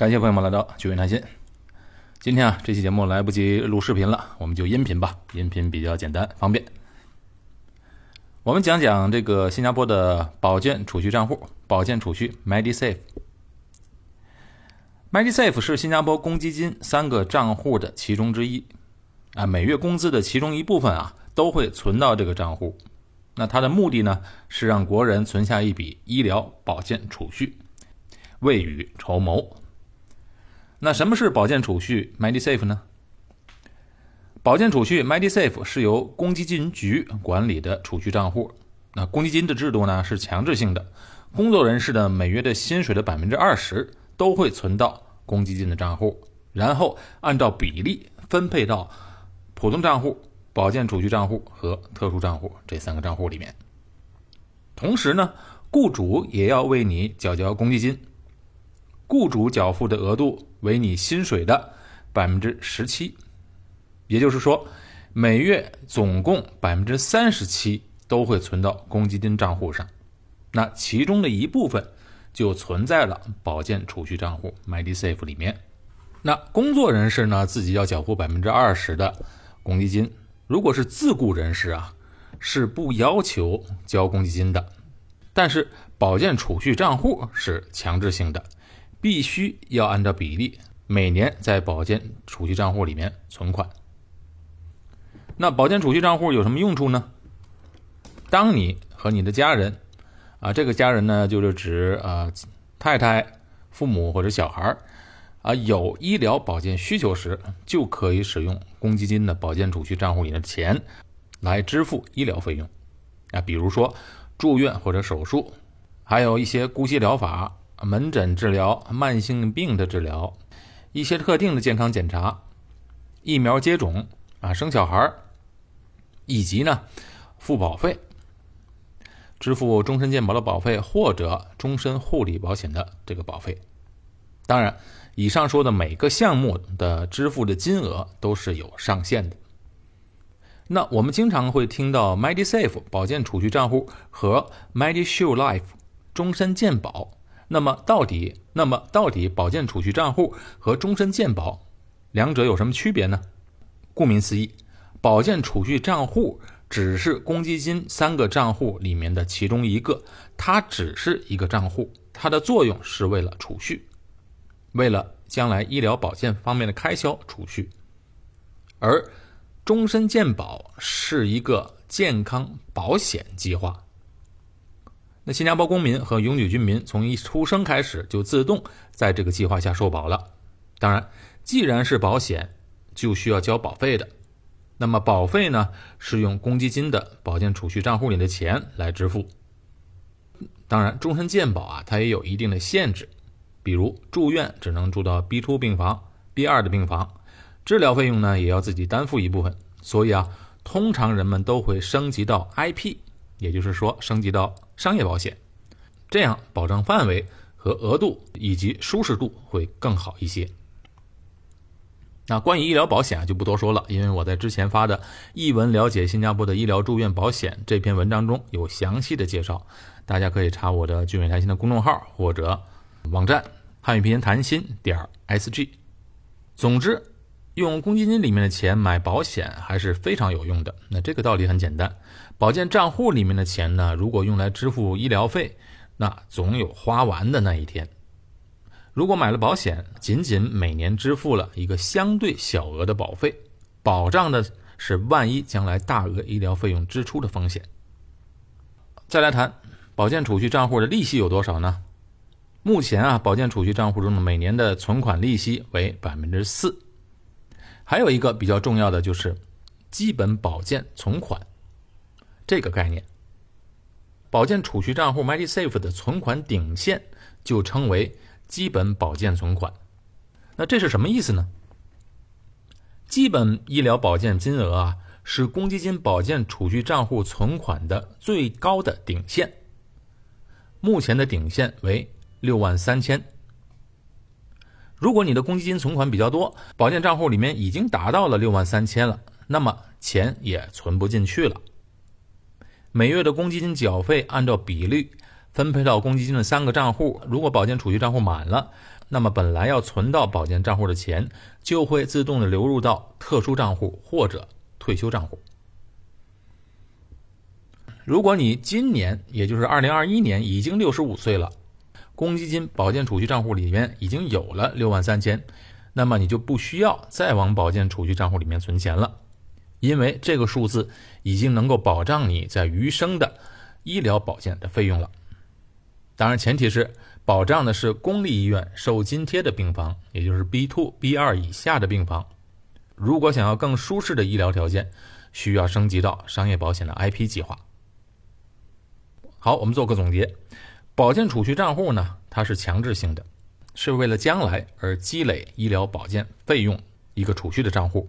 感谢朋友们来到聚美谈心。今天啊，这期节目来不及录视频了，我们就音频吧，音频比较简单方便。我们讲讲这个新加坡的保健储蓄账户，保健储蓄 MediSafe。MediSafe 是新加坡公积金三个账户的其中之一，啊，每月工资的其中一部分啊，都会存到这个账户。那它的目的呢，是让国人存下一笔医疗保健储蓄，未雨绸缪。那什么是保健储蓄 MediSafe 呢？保健储蓄 MediSafe 是由公积金局管理的储蓄账户。那公积金的制度呢是强制性的，工作人士的每月的薪水的百分之二十都会存到公积金的账户，然后按照比例分配到普通账户、保健储蓄账户和特殊账户这三个账户里面。同时呢，雇主也要为你缴交公积金，雇主缴付的额度为你薪水的百分之十七。也就是说，每月总共百分之三十七都会存到公积金账户上，那其中的一部分就存在了保健储蓄账户 MediSafe 里面。那工作人士呢，自己要缴付百分之二十的公积金。如果是自雇人士啊，是不要求交公积金的。但是保健储蓄账户是强制性的，必须要按照比例每年在保健储蓄账户里面存款。那保健储蓄账户有什么用处呢？当你和你的家人，啊，这个家人呢，就是指啊太太、父母或者小孩啊，有医疗保健需求时，就可以使用公积金的保健储蓄账户里的钱来支付医疗费用。啊，比如说住院或者手术，还有一些姑息疗法、门诊治疗、慢性病的治疗、一些特定的健康检查、疫苗接种啊、生小孩以及呢，付保费，支付终身健保的保费或者终身护理保险的这个保费。当然，以上说的每个项目的支付的金额都是有上限的。那我们经常会听到 MediSafe 保健储蓄账户和 MediShield Life 终身健保。那么到底，那么到底保健储蓄账户和终身健保两者有什么区别呢？顾名思义。保健储蓄账户只是公积金三个账户里面的其中一个，它只是一个账户，它的作用是为了储蓄，为了将来医疗保健方面的开销储蓄。而终身健保是一个健康保险计划，那新加坡公民和永久居民从一出生开始就自动在这个计划下受保了。当然，既然是保险，就需要交保费的。那么保费呢，是用公积金的保健储蓄账户里的钱来支付。当然，终身健保啊，它也有一定的限制，比如住院只能住到 B two 病房、B 二的病房，治疗费用呢也要自己担负一部分。所以啊，通常人们都会升级到 IP，也就是说升级到商业保险，这样保障范围和额度以及舒适度会更好一些。那关于医疗保险啊，就不多说了，因为我在之前发的《译文了解新加坡的医疗住院保险》这篇文章中有详细的介绍，大家可以查我的“聚美谈心”的公众号或者网站汉语拼音谈心点 SG。总之，用公积金里面的钱买保险还是非常有用的。那这个道理很简单，保健账户里面的钱呢，如果用来支付医疗费，那总有花完的那一天。如果买了保险，仅仅每年支付了一个相对小额的保费，保障的是万一将来大额医疗费用支出的风险。再来谈保健储蓄账户的利息有多少呢？目前啊，保健储蓄账户中的每年的存款利息为百分之四。还有一个比较重要的就是基本保健存款这个概念。保健储蓄账户 MediSafe 的存款顶线就称为。基本保健存款，那这是什么意思呢？基本医疗保健金额啊，是公积金保健储蓄账户存款的最高的顶线。目前的顶线为六万三千。如果你的公积金存款比较多，保健账户里面已经达到了六万三千了，那么钱也存不进去了。每月的公积金缴费按照比率。分配到公积金的三个账户，如果保健储蓄账户满了，那么本来要存到保健账户的钱就会自动的流入到特殊账户或者退休账户。如果你今年，也就是二零二一年已经六十五岁了，公积金保健储蓄账户里面已经有了六万三千，那么你就不需要再往保健储蓄账户里面存钱了，因为这个数字已经能够保障你在余生的医疗保健的费用了。当然，前提是保障的是公立医院受津贴的病房，也就是 B two、B 二以下的病房。如果想要更舒适的医疗条件，需要升级到商业保险的 IP 计划。好，我们做个总结。保健储蓄账户呢，它是强制性的，是为了将来而积累医疗保健费用一个储蓄的账户。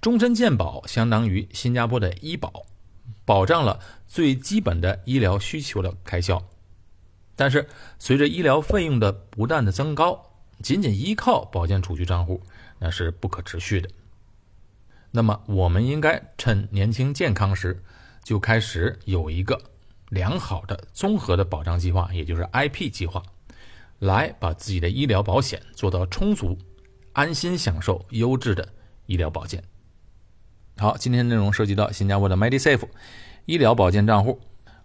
终身健保相当于新加坡的医保，保障了最基本的医疗需求的开销。但是随着医疗费用的不断的增高，仅仅依靠保健储蓄账户那是不可持续的。那么我们应该趁年轻健康时就开始有一个。良好的综合的保障计划，也就是 IP 计划，来把自己的医疗保险做到充足，安心享受优质的医疗保健。好，今天内容涉及到新加坡的 MediSafe 医疗保健账户，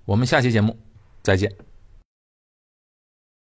我们下期节目再见。